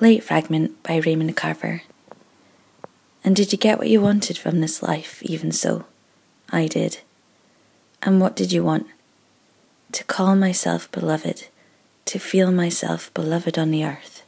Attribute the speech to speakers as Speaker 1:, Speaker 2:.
Speaker 1: Late Fragment by Raymond Carver. And did you get what you wanted from this life, even so? I did. And what did you want? To call myself beloved, to feel myself beloved on the earth.